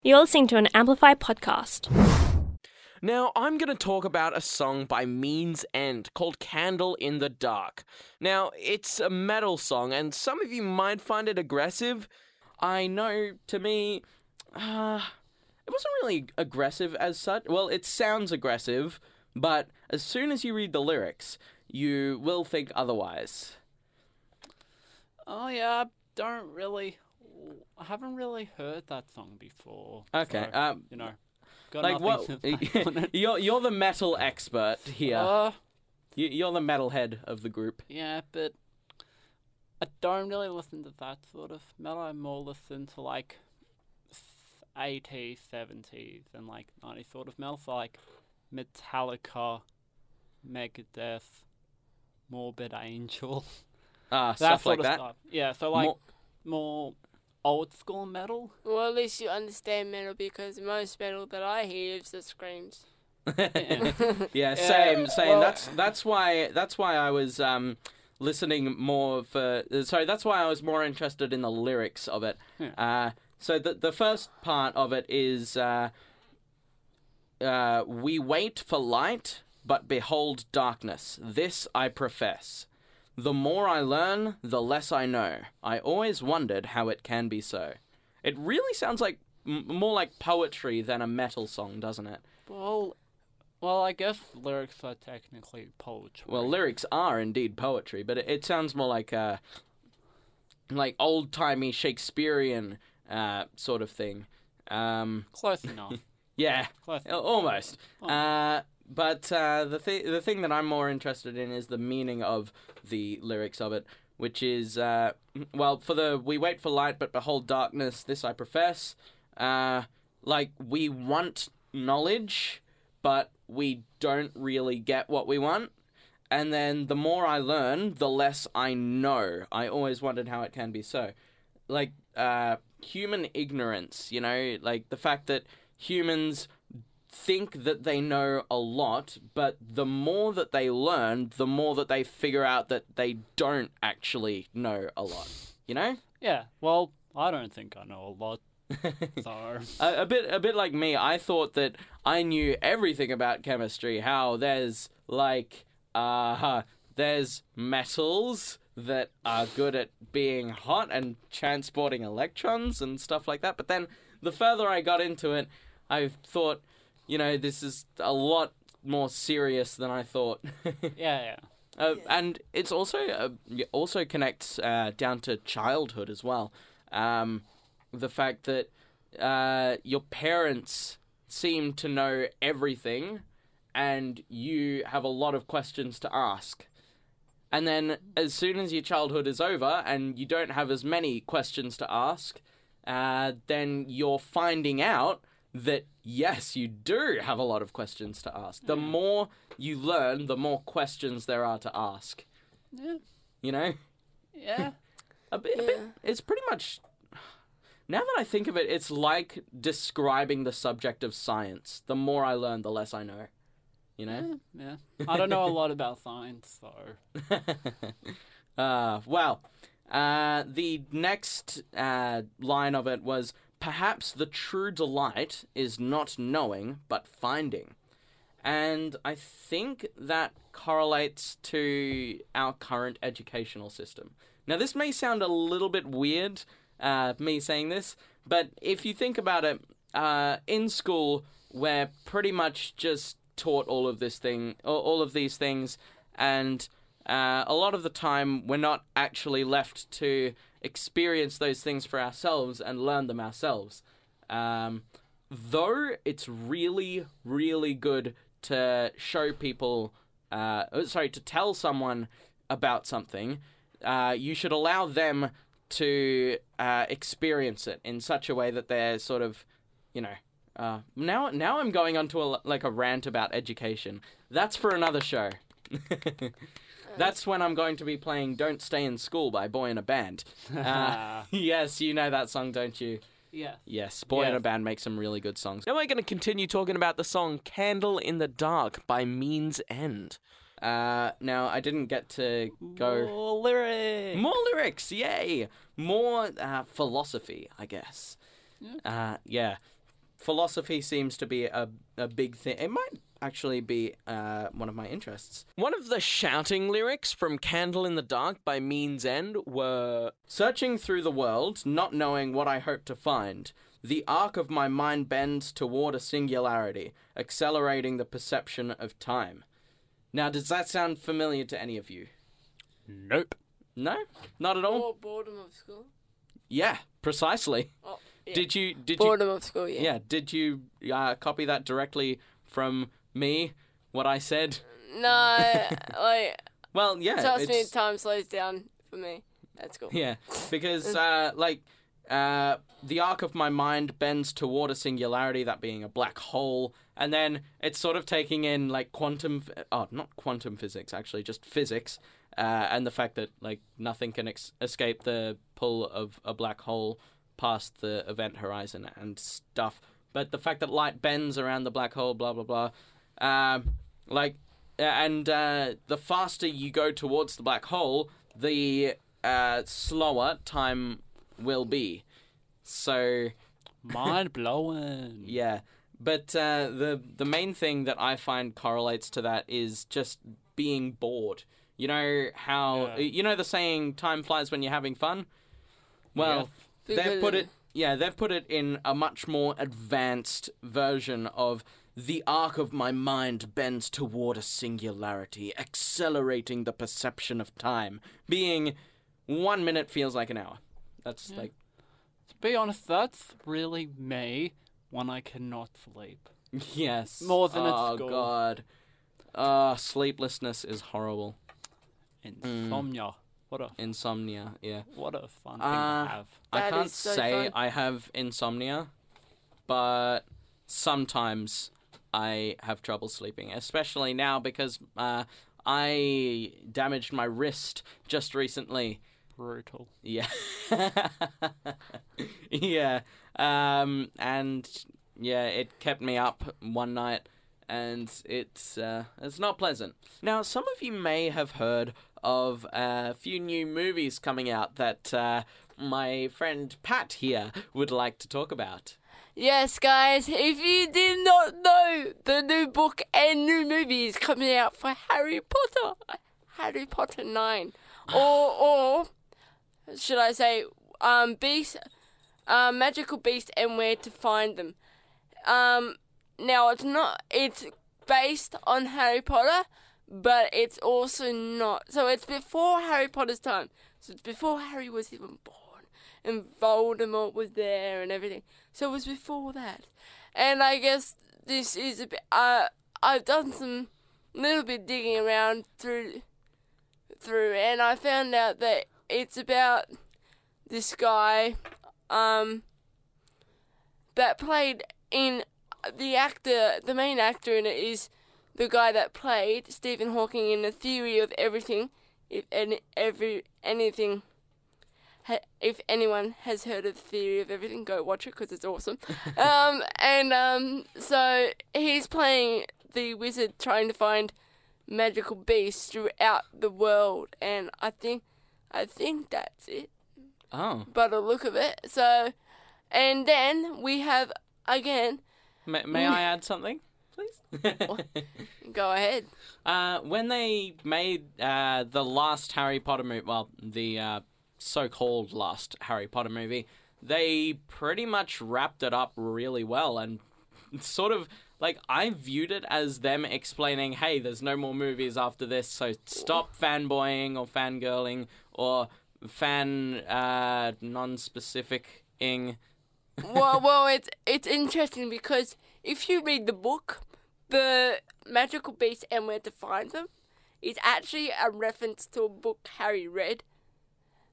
You're listening to an Amplify podcast. Now, I'm going to talk about a song by Means End called Candle in the Dark. Now, it's a metal song, and some of you might find it aggressive. I know, to me, uh, it wasn't really aggressive as such. Well, it sounds aggressive, but as soon as you read the lyrics, you will think otherwise. Oh yeah, I don't really. I haven't really heard that song before. Okay, so, um, you know, like what? to say on it. you're you're the metal expert here. Uh, You- You're the metal head of the group. yeah, but I don't really listen to that sort of metal. I more listen to like eighties, seventies, and like nineties sort of metal, so like Metallica, Megadeth, Morbid Angel, Ah, that stuff sort like of that. stuff. Yeah, so like More- more old school metal. Well, at least you understand metal because most metal that I hear is the screams. yeah, same, same. well- that's that's why that's why I was um listening more for. Sorry, that's why I was more interested in the lyrics of it. Yeah. Uh, so the the first part of it is uh, uh, we wait for light, but behold darkness. This I profess. The more I learn, the less I know. I always wondered how it can be so. It really sounds like m- more like poetry than a metal song, doesn't it? Well, well, I guess lyrics are technically poetry. Well, lyrics are indeed poetry, but it, it sounds more like uh, like old timey Shakespearean uh, sort of thing. Um, close enough. yeah, Close. al- almost. Uh, but uh, the the thing that I'm more interested in is the meaning of the lyrics of it, which is uh, well, for the we wait for light, but behold darkness. This I profess. Uh, like we want knowledge, but we don't really get what we want. And then the more I learn, the less I know. I always wondered how it can be so. Like, uh, human ignorance, you know, like the fact that humans think that they know a lot, but the more that they learn, the more that they figure out that they don't actually know a lot. You know? Yeah. Well, I don't think I know a lot. So a, a bit a bit like me i thought that i knew everything about chemistry how there's like uh there's metals that are good at being hot and transporting electrons and stuff like that but then the further i got into it i thought you know this is a lot more serious than i thought yeah, yeah. uh, and it's also uh, it also connects uh, down to childhood as well. Um, the fact that uh, your parents seem to know everything, and you have a lot of questions to ask. And then, as soon as your childhood is over and you don't have as many questions to ask, uh, then you're finding out that yes, you do have a lot of questions to ask. The more you learn, the more questions there are to ask. Yeah. You know, Yeah. a bit, a bit. It's pretty much. Now that I think of it, it's like describing the subject of science. The more I learn, the less I know. You know. yeah. I don't know a lot about science, so uh, well, uh, the next uh, line of it was perhaps the true delight is not knowing but finding. And I think that correlates to our current educational system. Now, this may sound a little bit weird, uh, me saying this, but if you think about it, uh, in school, we're pretty much just taught all of this thing, all all of these things, and uh, a lot of the time we're not actually left to experience those things for ourselves and learn them ourselves. Um, though it's really, really good to show people, uh, oh, sorry, to tell someone about something, uh, you should allow them to uh, experience it in such a way that they're sort of, you know. Uh, now, now I'm going on to a, like a rant about education. That's for another show. That's when I'm going to be playing "Don't Stay in School" by Boyinaband. Uh, yes, you know that song, don't you? yeah. Yes, Boyinaband makes some really good songs. Now we're going to continue talking about the song "Candle in the Dark" by Means End. Uh, now I didn't get to go More lyrics. more lyrics, yay! More uh, philosophy, I guess. Yeah. Uh, yeah. Philosophy seems to be a, a big thing. It might actually be uh, one of my interests. One of the shouting lyrics from Candle in the Dark by Means End were Searching through the world, not knowing what I hope to find. The arc of my mind bends toward a singularity, accelerating the perception of time. Now, does that sound familiar to any of you? Nope. No? Not at all? Or boredom of school. Yeah, precisely. Oh, yeah. Did you did you of school, yeah. Yeah, did you uh, copy that directly from me? What I said? No, like Well, yeah. trust me, it's- time slows down for me. That's cool. Yeah, because uh, like uh, the arc of my mind bends toward a singularity, that being a black hole, and then it's sort of taking in like quantum. Oh, not quantum physics, actually, just physics, uh, and the fact that like nothing can ex- escape the pull of a black hole past the event horizon and stuff. But the fact that light bends around the black hole, blah blah blah, um, like, and uh, the faster you go towards the black hole, the uh, slower time will be. So Mind blowing. yeah, but uh, the the main thing that I find correlates to that is just being bored. You know how Yeah. you know the saying "time flies when you're having fun." Well, they've put it yeah they've put it in a much more advanced version of the arc of my mind bends toward a singularity, accelerating the perception of time. Being one minute feels like an hour. That's like To be honest, that's really me when I cannot sleep. Yes. More than at oh, school. God. Uh, sleeplessness is horrible. Insomnia. What a Insomnia, yeah. what a fun Uh, thing to have. I That can't is so say fun. I have insomnia, but sometimes I have trouble sleeping, especially now because uh, I damaged my wrist just recently. Brutal. Yeah. yeah. Um, and yeah, it kept me up one night and it's uh, it's not pleasant. Now, some of you may have heard of a few new movies coming out that uh, my friend Pat here would like to talk about. Yes, guys, if you did not know, the new book and new movie is coming out for Harry Potter. Harry Potter 9. Or, or should I say, um, Beast, uh, Magical Beast and Where to Find Them. Um, now, it's not, it's based on Harry Potter, but it's also not. So it's before Harry Potter's time. So it's before Harry was even born. And Voldemort was there and everything. So it was before that. And I guess this is a bit. Uh, I've done some little bit digging around through, through, and I found out that it's about this guy, um, that played in the actor. The main actor in it is the guy that played Stephen Hawking in the Theory of Everything. If any, every anything ha- if anyone has heard of the Theory of Everything, go watch it because it's awesome. um, and um, so he's playing the wizard trying to find magical beasts throughout the world, and I think, I think that's it. Oh, By the look of it, so, and then we have again. may, may I add something, please? Go ahead. Uh, when they made uh, the last Harry Potter movie, well, the uh, so-called last Harry Potter movie, they pretty much wrapped it up really well and sort of like I viewed it as them explaining, "Hey, there's no more movies after this, so stop fanboying or fangirling or fan uh, non-specific-ing." well, well, it's it's interesting because if you read the book, the magical beasts and where to find them is actually a reference to a book Harry read.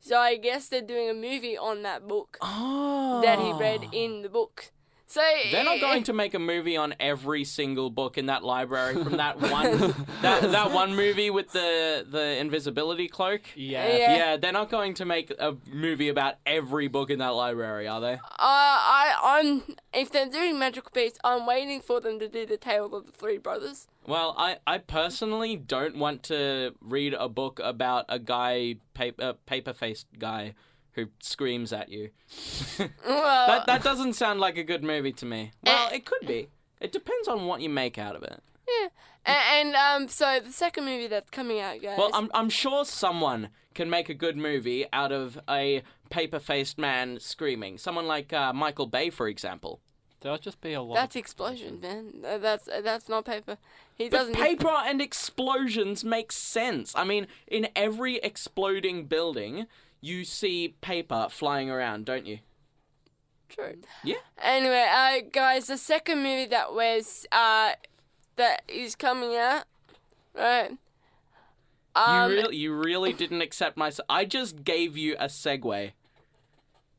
So I guess they're doing a movie on that book Oh, that he read ah. in the book. So They're not going to make a movie on every single book in that library from that one that that one movie with the the invisibility cloak. Yeah. Yeah. Yeah, they're not going to make a movie about every book in that library, are they? Uh, I I'm if they're doing magical beasts, I'm waiting for them to do the tale of the three brothers. Well, I, I personally don't want to read a book about a guy paper paper faced guy who screams at you. Well, That that doesn't sound like a good movie to me. Well, Eh. it could be. It depends on what you make out of it. yeah. And, and um, so the second movie that's coming out, guys. Well, I'm I'm sure someone can make a good movie out of a paper-faced man screaming. Someone like uh, Michael Bay, for example. There'll just be a lot. that's of explosion, man. Uh, That's uh, that's not paper. He But doesn't. paper and explosions make sense. I mean, in every exploding building, you see paper flying around, don't you? True. Yeah. Anyway, uh, guys, the second movie that was uh that is coming out, right? Um, you really, you really didn't accept my. I just gave you a segue.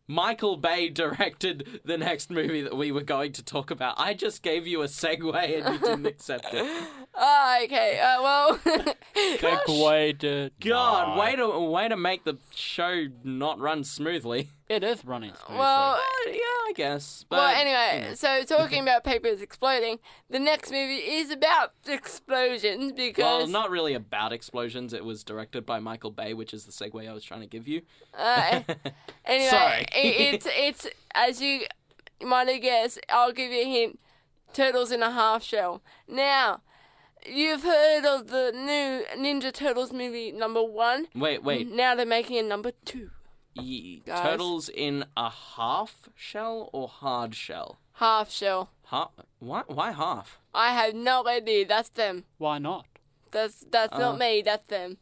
Michael Bay directed the next movie that we were going to talk about. I just gave you a segue and you didn't accept it. Oh, okay. Uh, well, segue to God, No. way to way to make the show not run smoothly. It is running smoothly. well, Uh, yeah, I guess. But, well. you Anyway, know. so talking about papers exploding, the next movie is about explosions because Well, not really about explosions. It was directed by Michael Bay, which is the segue I was trying to give you. Uh, anyway, Sorry. it, it's it's as you might have guessed. I'll give you a hint: turtles in a half shell. Now, you've heard of the new Ninja Turtles movie number one. Wait, wait. Now they're making a number two, Ye- Guys. turtles in a half shell or hard shell? half shell. Half? Why? Why half? I have no idea. That's them. Why not? That's that's Uh. not me. That's them.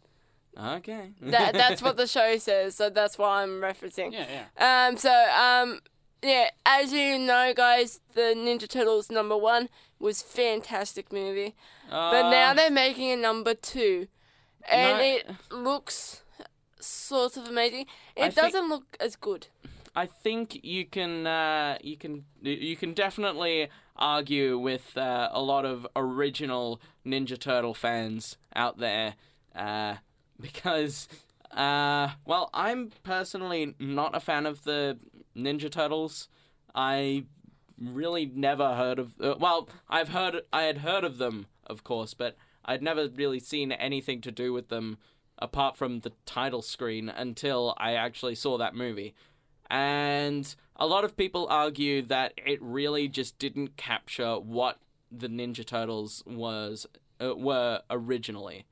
Okay. That that's what the show says. So that's what I'm referencing. Yeah, yeah. Um, so, um, yeah, as you know, guys, the Ninja Turtles number one was fantastic movie, but now Uh, they're making a number two, and no. it looks sort of amazing. It I doesn't look as good. I think you can uh, you can you can definitely argue with uh, a lot of original Ninja Turtle fans out there uh, because uh, well I'm personally not a fan of the Ninja Turtles. I really never heard of uh, well I've heard I had heard of them of course but I'd never really seen anything to do with them apart from the title screen until I actually saw that movie and a lot of people argue that it really just didn't capture what the Ninja Turtles was uh, were originally.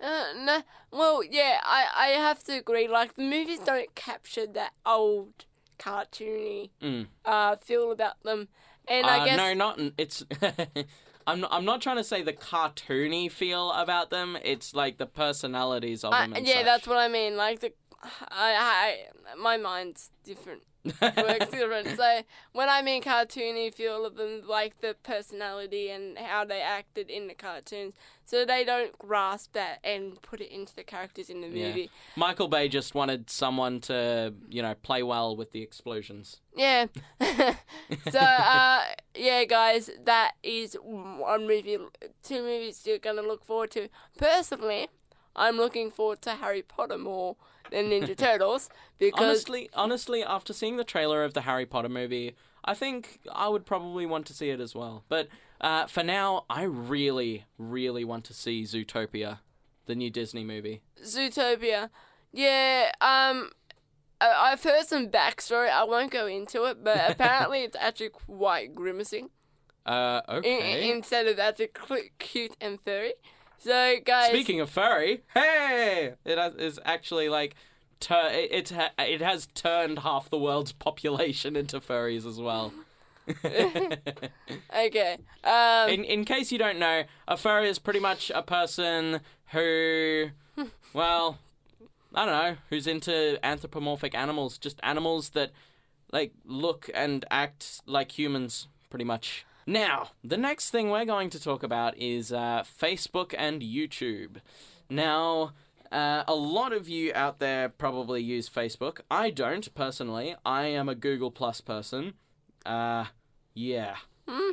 Uh, no, well, yeah, I I have to agree. Like the movies don't capture that old cartoony Mm. uh feel about them, and I Uh, guess no, not it's. I'm not, I'm not trying to say the cartoony feel about them. It's like the personalities of I, them. And yeah, such. that's what I mean. Like the, I, I, my mind's different. Works different. So when I mean cartoony feel of them, like the personality and how they acted in the cartoons, so they don't grasp that and put it into the characters in the Yeah. movie. Michael Bay just wanted someone to, you know, play well with the explosions. Yeah. so uh, yeah, guys, that is one movie, two movies you're gonna look forward to. Personally, I'm looking forward to Harry Potter more than Ninja Turtles because Honestly, honestly, after seeing the trailer of the Harry Potter movie, I think I would probably want to see it as well. But uh, for now, I really, really want to see Zootopia, the new Disney movie. Zootopia. Yeah, um, I- I've heard some backstory. I won't go into it, but apparently it's actually quite grimacing Uh, okay. instead of actually cute and furry. So, guys, Speaking of furry, hey, It is actually like. Tur- it, it's it has turned half the world's population into furries as well. okay, um, in in case you don't know, a furry is pretty much a person who, well, I don't know, who's into anthropomorphic animals, just animals that like look and act like humans, pretty much. Now, the next thing we're going to talk about is uh, Facebook and YouTube. Now, uh, a lot of you out there probably use Facebook. I don't personally. I am a Google Plus person. Uh, yeah.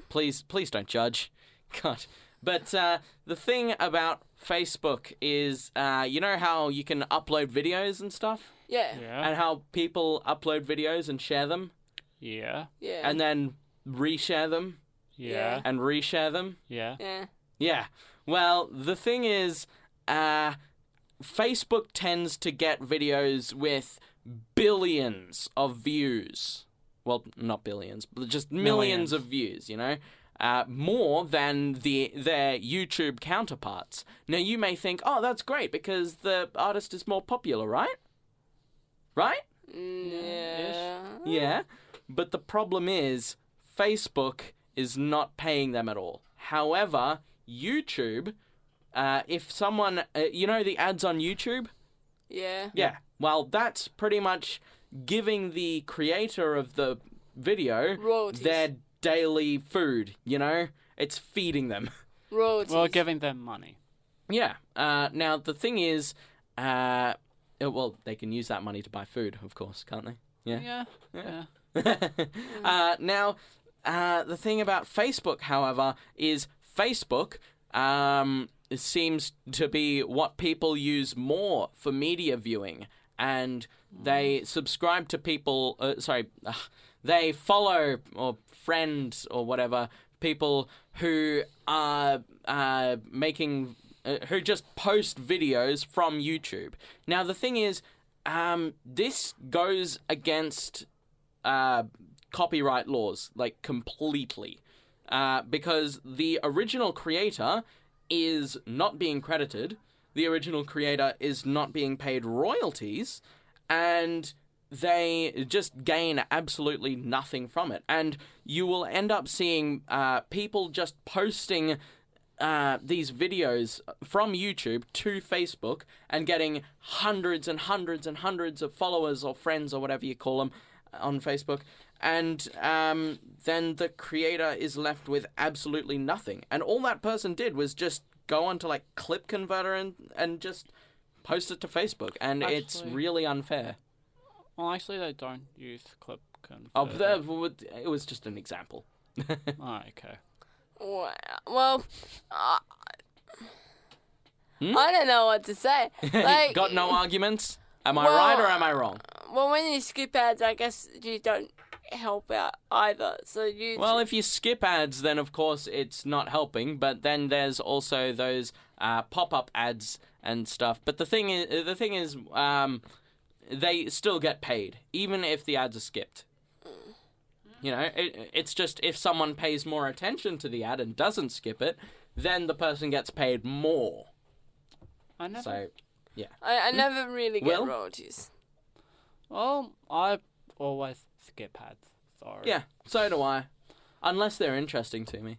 Please, please don't judge. God. But uh, the thing about Facebook is, uh, you know how you can upload videos and stuff, yeah, Yeah. and how people upload videos and share them, Yeah. yeah, and then reshare them Yeah. and reshare them. Yeah. yeah. Yeah. Well, the thing is, uh, Facebook tends to get videos with billions of views. Well, not billions, but just millions, Millions. of views, you know? Uh, more than the their YouTube counterparts. Now you may think, "Oh, that's great because the artist is more popular, right?" Right? Yeah. Yeah. But the problem is, Facebook is not paying them at all. However, YouTube, uh, if someone, uh, you know, the ads on YouTube? Yeah. Yeah. Well, that's pretty much giving the creator of the video Royalties. their daily food, you know? It's feeding them. Royalties. Well, giving them money. Yeah. Uh, now, the thing is, uh, uh, well, they can use that money to buy food, of course, can't they? Yeah. Yeah. Yeah. uh, now, uh, the thing about Facebook, however, is Facebook um, seems to be what people use more for media viewing, and they subscribe to people. Uh, sorry, uh, they follow or friend or whatever people who are uh, making. Uh, who just post videos from YouTube. Now the thing is, um, this goes against uh, copyright laws, like completely, uh, because the original creator is not being credited, the original creator is not being paid royalties, and they just gain absolutely nothing from it. And you will end up seeing uh, people just posting uh, these videos from YouTube to Facebook and getting hundreds and hundreds and hundreds of followers or friends or whatever you call them on Facebook. And um, then the creator is left with absolutely nothing. And all that person did was just go onto like Clip Converter and, and just post it to Facebook. And it's really unfair. Well, actually, they don't use clip converter. Oh, that it was just an example. Oh, okay. Well, uh, Hmm? I don't know what to say. Like, Got no arguments? Am I well, right or am I wrong? Well, when you skip ads, I guess you don't help out either. So you. Well, if you skip ads, then of course it's not helping. But then there's also those uh, pop-up ads and stuff. But the thing is, the thing is, um, they still get paid even if the ads are skipped. You know, it, it's just if someone pays more attention to the ad and doesn't skip it, then the person gets paid more. I never. So, I, I never really get Will? royalties. Well, I always skip ads. Sorry. yeah, so do I, unless they're interesting to me.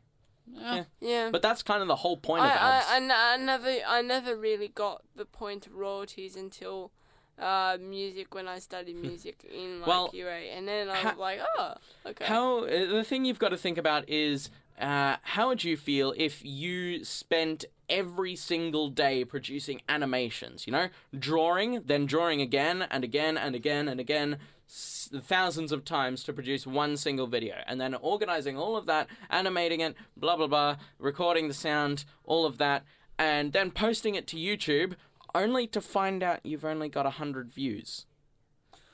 Yeah. Yeah. But that's kind of the whole point I, of ads. I, I, n- I never I never really got the point of royalties until uh, music when I studied music in like Well, year eight, and then I ha- was like, oh, okay. How uh, the thing you've got to think about is uh, how would you feel if you spent every single day producing animations? You know, drawing, then drawing again and again and again and again, thousands of times to produce one single video, and then organizing all of that, animating it, blah blah blah, recording the sound, all of that, and then posting it to YouTube, only to find out you've only got hundred views.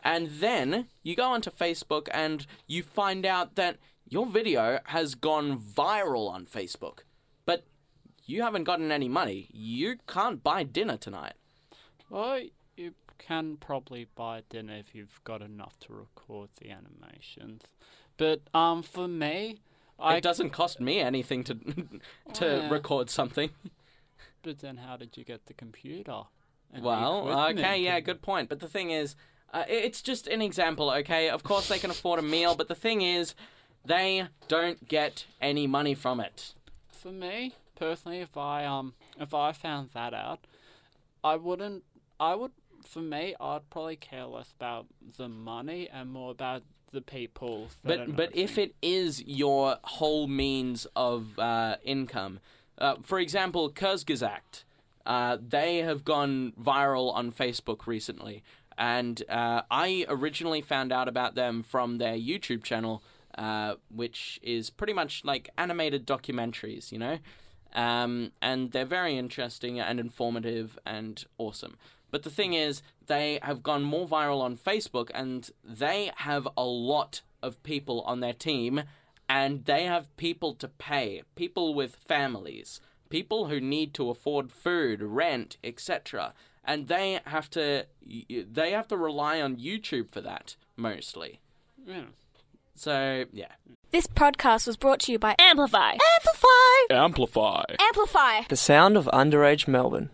And then you go onto Facebook and you find out that your video has gone viral on Facebook. But you haven't gotten any money. You can't buy dinner tonight. Well, can probably buy dinner if you've got enough to record the animations. But um, for me, I. it doesn't cost me anything to to yeah. record something. But then, how did you get the computer? Well, okay, yeah, good point. But the thing is, uh, it's just an example, okay? Of course they can afford a meal, but the thing is, they don't get any money from it. For me personally, if I um if I found that out, I wouldn't. I would. For me, I'd probably care less about the money and more about the people. But but if it is your whole means of uh, income, uh, for example, Kurzgesagt, uh, they have gone viral on Facebook recently, and uh, I originally found out about them from their YouTube channel, uh, which is pretty much like animated documentaries, you know, um, and they're very interesting and informative and awesome. But the thing is, they have gone more viral on Facebook, and they have a lot of people on their team, and they have people to pay, people with families, people who need to afford food, rent, etc. and they have to they have to rely on YouTube for that mostly. Yeah. So yeah, This podcast was brought to you by Amplify. Amplify. Amplify. Amplify. The sound of underage Melbourne.